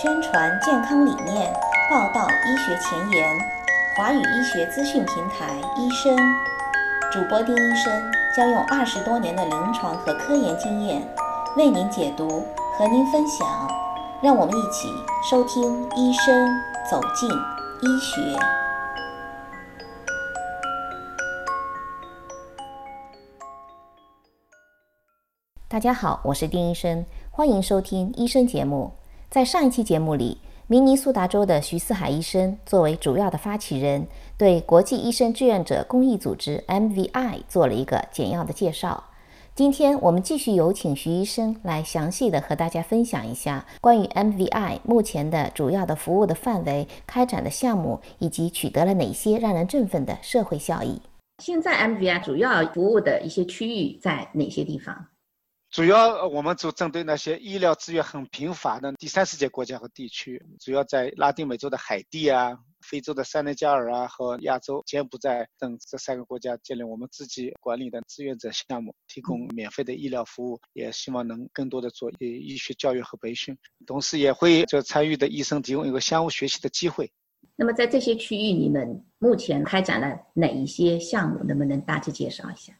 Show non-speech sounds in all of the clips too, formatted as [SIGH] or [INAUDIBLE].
宣传健康理念，报道医学前沿，华语医学资讯平台医生主播丁医生将用二十多年的临床和科研经验为您解读，和您分享。让我们一起收听医生走进医学。大家好，我是丁医生，欢迎收听医生节目。在上一期节目里，明尼苏达州的徐四海医生作为主要的发起人，对国际医生志愿者公益组织 MVI 做了一个简要的介绍。今天我们继续有请徐医生来详细的和大家分享一下关于 MVI 目前的主要的服务的范围、开展的项目以及取得了哪些让人振奋的社会效益。现在 MVI 主要服务的一些区域在哪些地方？主要我们就针对那些医疗资源很贫乏的第三世界国家和地区，主要在拉丁美洲的海地啊。非洲的塞内加尔啊和亚洲柬埔寨等这三个国家建立我们自己管理的志愿者项目，提供免费的医疗服务，也希望能更多的做医学教育和培训，同时也会就参与的医生提供一个相互学习的机会。那么在这些区域，你们目前开展了哪一些项目？能不能大致介绍一下？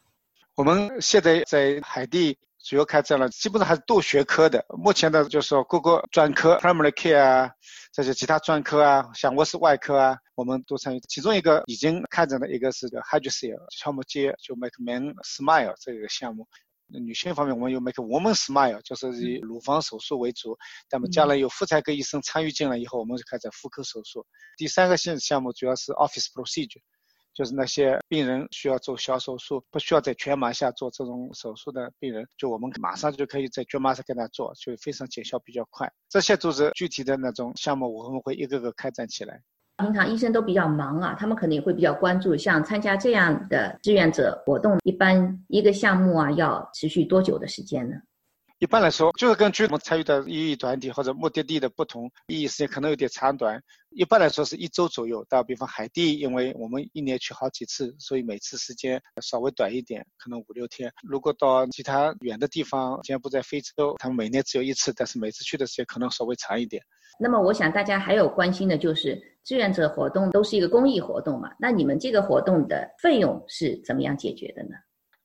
我们现在在海地。主要开展了，基本上还是多学科的。目前的就是说各个专科，primary care 啊，这些其他专科啊，像我是外科啊，我们都参与。其中一个已经开展的一个是个 hydrocele 乔木接就 make men smile 这个项目。女性方面，我们有 make woman smile，就是以乳房手术为主。那么将来有妇产科医生参与进来以后，我们就开展妇科手术。第三个项项目主要是 office procedure。就是那些病人需要做小手术，不需要在全麻下做这种手术的病人，就我们马上就可以在全麻上给他做，就非常见效比较快。这些都是具体的那种项目，我们会一个个开展起来。平常医生都比较忙啊，他们可能也会比较关注，像参加这样的志愿者活动，一般一个项目啊要持续多久的时间呢？一般来说，就是根据我们参与的意义团体或者目的地的不同，意义时间可能有点长短。一般来说是一周左右。打比方海地，因为我们一年去好几次，所以每次时间稍微短一点，可能五六天。如果到其他远的地方，柬埔寨、非洲，他们每年只有一次，但是每次去的时间可能稍微长一点。那么，我想大家还有关心的就是志愿者活动都是一个公益活动嘛？那你们这个活动的费用是怎么样解决的呢？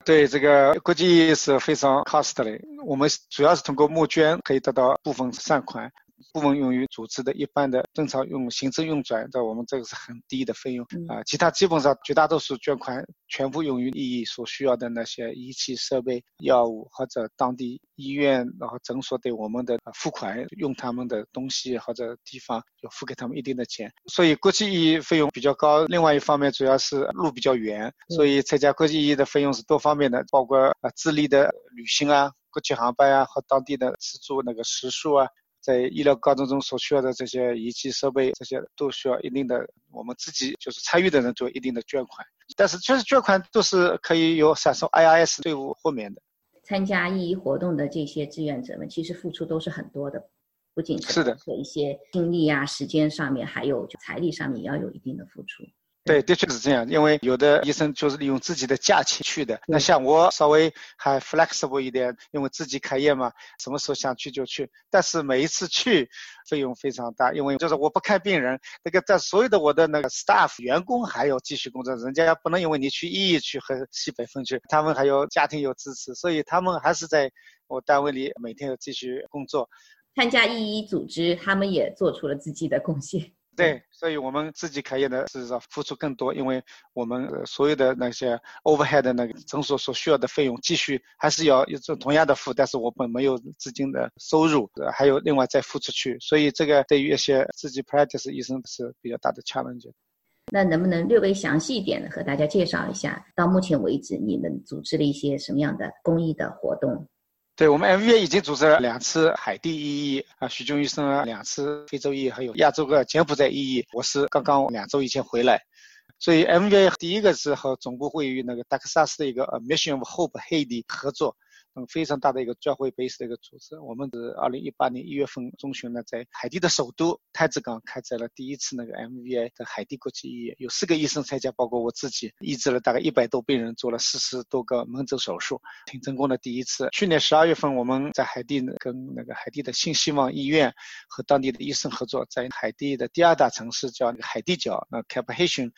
对这个估计是非常 costly，我们主要是通过募捐可以得到部分善款。部分用于组织的一般的正常用行政运转在，我们这个是很低的费用啊。其他基本上绝大多数捐款全部用于意义所需要的那些仪器设备、药物或者当地医院然后诊所对我们的付款用他们的东西或者地方就付给他们一定的钱，所以国际意义费用比较高。另外一方面主要是路比较远，所以参加国际意义的费用是多方面的，包括啊智利的旅行啊、国际航班啊和当地的吃住那个食宿啊。在医疗过程中所需要的这些仪器设备，这些都需要一定的，我们自己就是参与的人做一定的捐款。但是，确实捐款都是可以有闪送 IRS 队伍豁免的。参加义医活动的这些志愿者们，其实付出都是很多的，不仅是的，一些精力啊、时间上面，还有就财力上面也要有一定的付出。对，的确是这样。因为有的医生就是利用自己的假期去的，那像我稍微还 flexible 一点，因为自己开业嘛，什么时候想去就去。但是每一次去费用非常大，因为就是我不看病人，那个在所有的我的那个 staff 员工还要继续工作，人家不能因为你去医医去和西北风去，他们还有家庭有支持，所以他们还是在我单位里每天要继续工作。参加义医组织，他们也做出了自己的贡献。对，所以我们自己开业的是说付出更多，因为我们所有的那些 overhead 的那个诊所所需要的费用，继续还是要有这同样的付，但是我们没有资金的收入，还有另外再付出去，所以这个对于一些自己 practice 医生是比较大的 challenge。那能不能略微详细一点的和大家介绍一下，到目前为止你们组织了一些什么样的公益的活动？对我们 M V A 已经组织了两次海地义医啊，徐军医生两次非洲义，还有亚洲个柬埔寨义医，我是刚刚两周以前回来，所以 M V A 第一个是和总部会与那个达克萨斯的一个 Mission of Hope 黑地合作，嗯，非常大的一个教会 base 的一个组织。我们是二零一八年一月份中旬呢，在海地的首都太子港开展了第一次那个 MVI 的海地国际医院，有四个医生参加，包括我自己，医治了大概一百多病人，做了四十多个门诊手术，挺成功的。第一次，去年十二月份我们在海地跟那个海地的新希望医院和当地的医生合作，在海地的第二大城市叫海地角，那 Cap Haitien，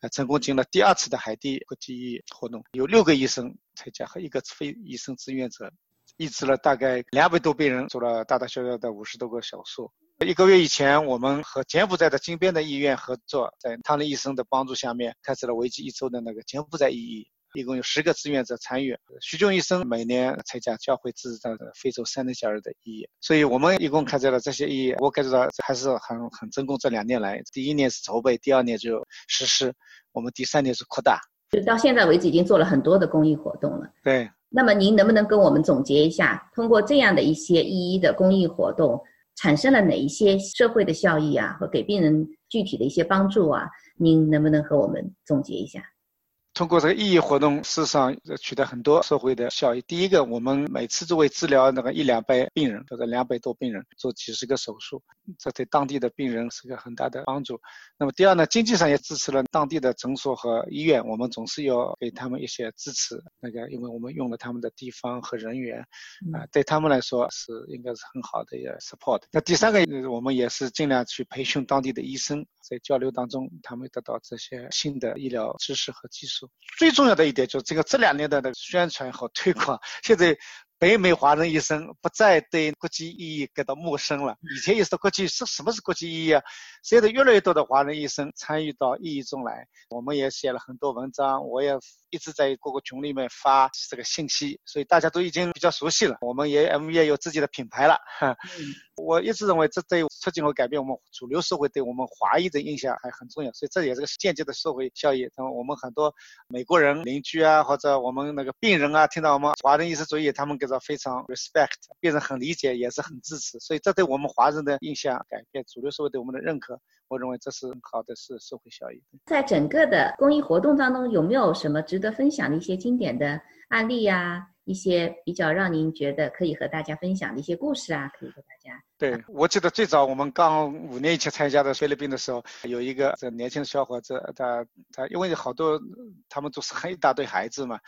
呃，成功进了第二次的海地国际医院活动，有六个医生参加和一个非医生志愿者，医治了大概两百多病人，做了大大小小的五十多个手术。一个月以前，我们和柬埔寨的金边的医院合作，在汤林医生的帮助下面，开始了为期一周的那个柬埔寨医医。一共有十个志愿者参与。徐军医生每年参加教会支持的非洲三内加尔的意义，所以我们一共开展了这些意义。我感觉到还是很很成功。这两年来，第一年是筹备，第二年就实施，我们第三年是扩大。就到现在为止，已经做了很多的公益活动了。对。那么您能不能跟我们总结一下，通过这样的一些一一的公益活动，产生了哪一些社会的效益啊，和给病人具体的一些帮助啊？您能不能和我们总结一下？通过这个意义活动，事实上取得很多社会的效益。第一个，我们每次作为治疗那个一两百病人，或者两百多病人，做几十个手术，这对当地的病人是个很大的帮助。那么第二呢，经济上也支持了当地的诊所和医院，我们总是要给他们一些支持。那个，因为我们用了他们的地方和人员，啊，对他们来说是应该是很好的一个 support。那第三个，我们也是尽量去培训当地的医生，在交流当中，他们得到这些新的医疗知识和技术。最重要的一点就是这个这两年的的宣传和推广，现在。北美华人医生不再对国际意义感到陌生了。以前也是国际是什么是国际意义啊？现在越来越多的华人医生参与到意义中来。我们也写了很多文章，我也一直在各个群里面发这个信息，所以大家都已经比较熟悉了。我们也 M 也有自己的品牌了。[LAUGHS] 我一直认为这对促进和改变我们主流社会对我们华裔的印象还很重要，所以这也是个间接的社会效益。那么我们很多美国人邻居啊，或者我们那个病人啊，听到我们华人医师主义，他们给。非常 respect，病人很理解，也是很支持，所以这对我们华人的印象改变，主流社会对我们的认可，我认为这是好的，是社会效益。在整个的公益活动当中，有没有什么值得分享的一些经典的案例呀？一些比较让您觉得可以和大家分享的一些故事啊，可以和大家。对，我记得最早我们刚五年以前参加的菲律宾的时候，有一个这年轻的小伙子，他他因为好多他们都是很一大堆孩子嘛，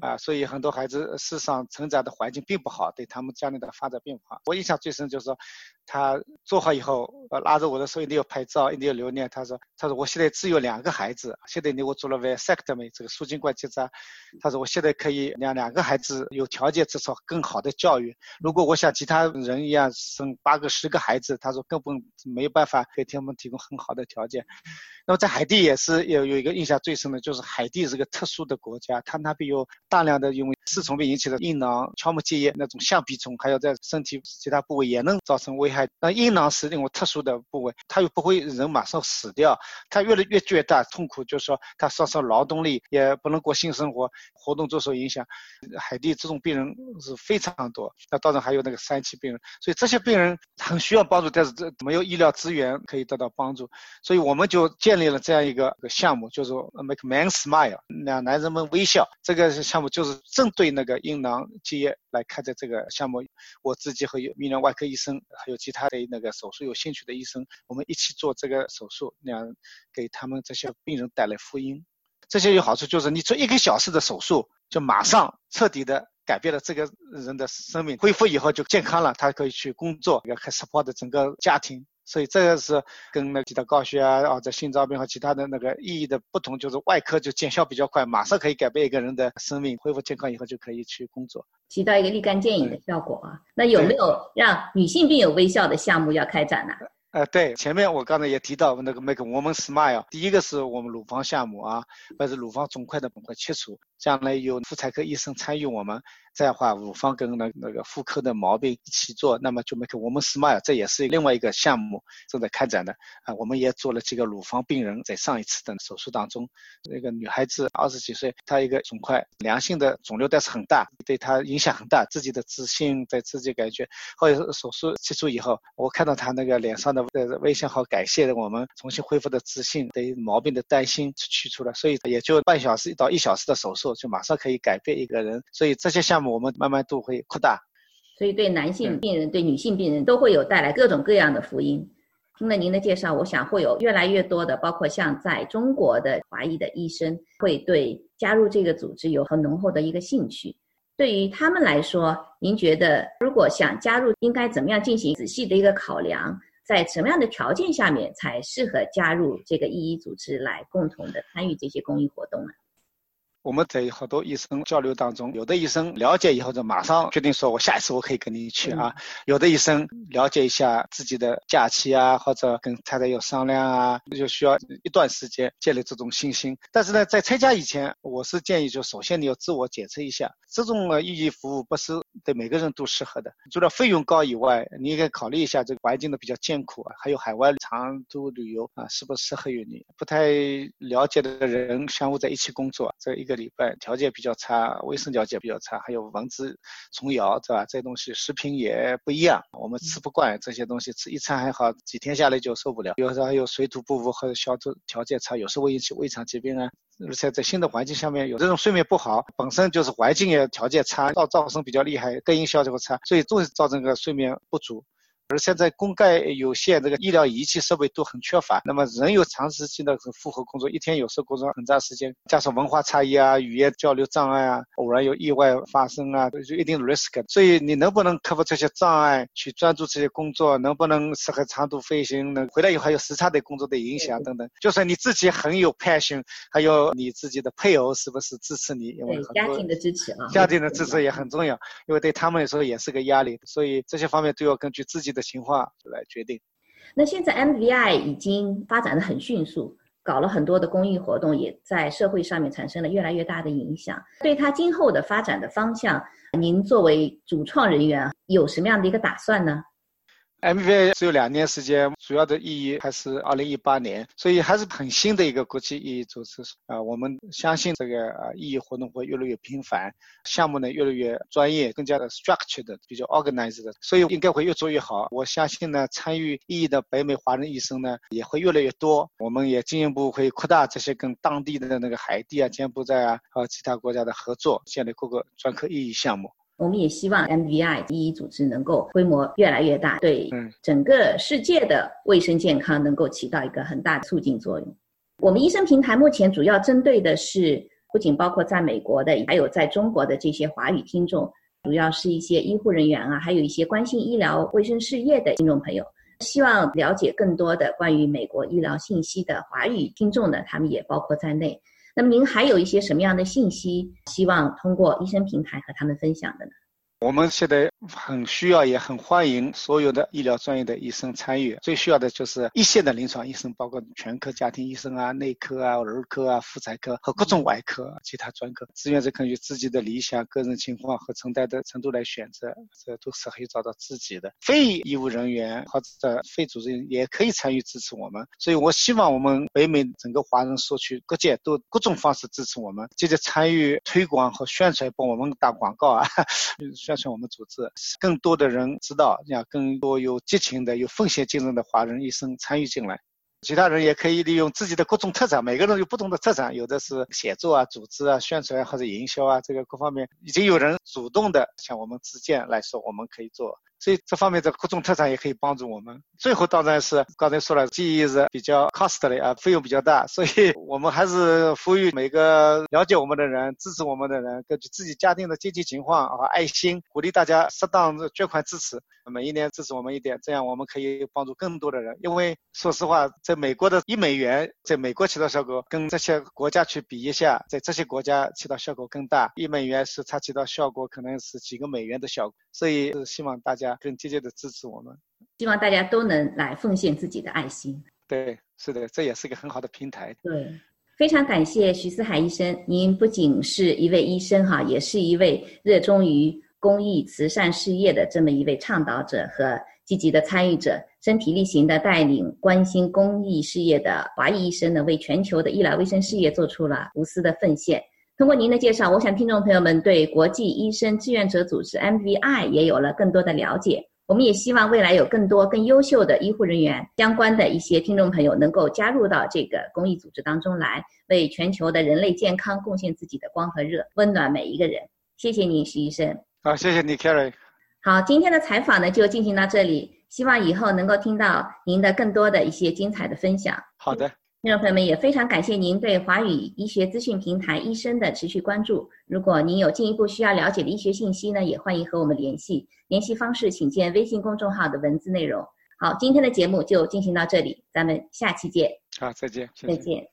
啊，所以很多孩子事实上成长的环境并不好，对他们家里的发展并不好。我印象最深就是说，他做好以后，呃，拉着我的手一定要拍照，一定要留念。他说，他说我现在只有两个孩子，现在你我做了 vasectomy 这个输精管结扎，他说我现在可以让两个孩子有条件接受更好的教育。如果我像其他人一样生八。个十个孩子，他说根本没有办法给他们提供很好的条件。那么在海地也是有有一个印象最深的，就是海地是个特殊的国家，它那边有大量的因为丝虫病引起的阴囊鞘膜结液那种象鼻虫，还有在身体其他部位也能造成危害。那阴囊是那种特殊的部位，它又不会人马上死掉，它越来越巨大痛苦，就是说它丧失劳动力，也不能过性生活，活动都受影响。海地这种病人是非常多，那当然还有那个三期病人，所以这些病人。很需要帮助，但是这没有医疗资源可以得到帮助，所以我们就建立了这样一个个项目，就是 Make Man Smile，让男人们微笑。这个项目就是针对那个阴囊结液来开的这个项目。我自己和泌尿外科医生，还有其他的那个手术有兴趣的医生，我们一起做这个手术，那样给他们这些病人带来福音。这些有好处，就是你做一个小时的手术，就马上彻底的。改变了这个人的生命，恢复以后就健康了，他可以去工作，要开 support 整个家庭，所以这个是跟那其他高血压啊、这心脏病和其他的那个意义的不同，就是外科就见效比较快，马上可以改变一个人的生命，恢复健康以后就可以去工作，起到一个立竿见影的效果啊。那有没有让女性病友微笑的项目要开展呢？呃，对，前面我刚才也提到那个 Make Woman Smile，第一个是我们乳房项目啊，或者乳房肿块的肿块切除，将来有妇产科医生参与我们。这样的话，乳房跟那那个妇科的毛病一起做，那么就 make 我们 smile，这也是另外一个项目正在开展的啊。我们也做了几个乳房病人，在上一次的手术当中，那个女孩子二十几岁，她一个肿块，良性的肿瘤，但是很大，对她影响很大，自己的自信，在自己感觉。后来手术切除以后，我看到她那个脸上的微笑和感谢的我们重新恢复的自信，对毛病的担心去除了，所以也就半小时到一小时的手术，做，就马上可以改变一个人。所以这些项目我们慢慢都会扩大。所以对男性病人、对女性病人都会有带来各种各样的福音。听了您的介绍，我想会有越来越多的，包括像在中国的华裔的医生，会对加入这个组织有很浓厚的一个兴趣。对于他们来说，您觉得如果想加入，应该怎么样进行仔细的一个考量？在什么样的条件下面才适合加入这个异议组织来共同的参与这些公益活动呢？我们在好多医生交流当中，有的医生了解以后就马上决定说，我下一次我可以跟你去啊。有的医生了解一下自己的假期啊，或者跟太太有商量啊，就需要一段时间建立这种信心。但是呢，在参加以前，我是建议就首先你要自我检测一下，这种意义服务不是对每个人都适合的。除了费用高以外，你应该考虑一下这个环境的比较艰苦啊，还有海外长途旅游啊，是不是适合于你？不太了解的人相互在一起工作，这一个。礼拜条件比较差，卫生条件比较差，还有蚊子虫咬，对吧？这些东西食品也不一样，我们吃不惯这些东西，吃一餐还好，几天下来就受不了。有时候还有水土不服和消毒条件差，有时候会引起胃肠疾病啊。而且在新的环境下面，有这种睡眠不好，本身就是环境也条件差，噪噪声比较厉害，隔音效果差，所以都会造成个睡眠不足。而现在公盖有限，这个医疗仪器设备都很缺乏，那么人有长时期的负荷工作，一天有时候工作很长时间，加上文化差异啊、语言交流障碍啊，偶然有意外发生啊，就一定 risk。所以你能不能克服这些障碍，去专注这些工作，能不能适合长途飞行，能回来以后还有时差对工作的影响等等，就算你自己很有 passion，还有你自己的配偶是不是支持你？因为家庭的支持啊，家庭的支持也很重要，因为对他们来说也是个压力，所以这些方面都要根据自己的。情况来决定。那现在 MVI 已经发展的很迅速，搞了很多的公益活动，也在社会上面产生了越来越大的影响。对它今后的发展的方向，您作为主创人员有什么样的一个打算呢？MVA 只有两年时间，主要的意义还是二零一八年，所以还是很新的一个国际意义组织啊。我们相信这个啊意义活动会越来越频繁，项目呢越来越专业，更加的 structured，比较 organized，所以应该会越做越好。我相信呢，参与意义的北美华人医生呢也会越来越多。我们也进一步会扩大这些跟当地的那个海地啊、柬埔寨啊和其他国家的合作，建立各个专科意义项目。我们也希望 MVI 第一组织能够规模越来越大，对整个世界的卫生健康能够起到一个很大的促进作用。我们医生平台目前主要针对的是，不仅包括在美国的，还有在中国的这些华语听众，主要是一些医护人员啊，还有一些关心医疗卫生事业的听众朋友。希望了解更多的关于美国医疗信息的华语听众呢，他们也包括在内。那么您还有一些什么样的信息，希望通过医生平台和他们分享的呢？我们现在很需要，也很欢迎所有的医疗专业的医生参与。最需要的就是一线的临床医生，包括全科家庭医生啊、内科啊、儿科啊、妇产科和各种外科、其他专科。志愿者根据自己的理想、个人情况和承担的程度来选择，这都是可以找到自己的。非医务人员或者非组织人也可以参与支持我们。所以我希望我们北美整个华人社区各界都各种方式支持我们，积极参与推广和宣传，帮我们打广告啊。宣传我们组织，更多的人知道，让更多有激情的、有奉献精神的华人医生参与进来。其他人也可以利用自己的各种特长，每个人有不同的特长，有的是写作啊、组织啊、宣传啊或者营销啊，这个各方面已经有人主动的向我们自荐来说，我们可以做。所以这方面的各种特长也可以帮助我们。最后当然是刚才说了，记忆是比较 costly 啊，费用比较大，所以 [LAUGHS] 我们还是呼吁每个了解我们的人、支持我们的人，根据自己家庭的经济情况和爱心，鼓励大家适当的捐款支持，每一年支持我们一点，这样我们可以帮助更多的人。因为说实话，在美国的一美元，在美国起到效果，跟这些国家去比一下，在这些国家起到效果更大。一美元是它起到效果，可能是几个美元的效果。所以是希望大家更积极的支持我们，希望大家都能来奉献自己的爱心。对，是的，这也是一个很好的平台。对，非常感谢徐思海医生，您不仅是一位医生哈，也是一位热衷于公益慈善事业的这么一位倡导者和积极的参与者，身体力行的带领关心公益事业的华裔医生呢，为全球的医疗卫生事业做出了无私的奉献。通过您的介绍，我想听众朋友们对国际医生志愿者组织 MVI 也有了更多的了解。我们也希望未来有更多更优秀的医护人员，相关的一些听众朋友能够加入到这个公益组织当中来，为全球的人类健康贡献自己的光和热，温暖每一个人。谢谢您，徐医生。好，谢谢你，Carrie。好，今天的采访呢就进行到这里，希望以后能够听到您的更多的一些精彩的分享。好的。听众朋友们，也非常感谢您对华语医学资讯平台医生的持续关注。如果您有进一步需要了解的医学信息呢，也欢迎和我们联系。联系方式请见微信公众号的文字内容。好，今天的节目就进行到这里，咱们下期见。好，再见，再见。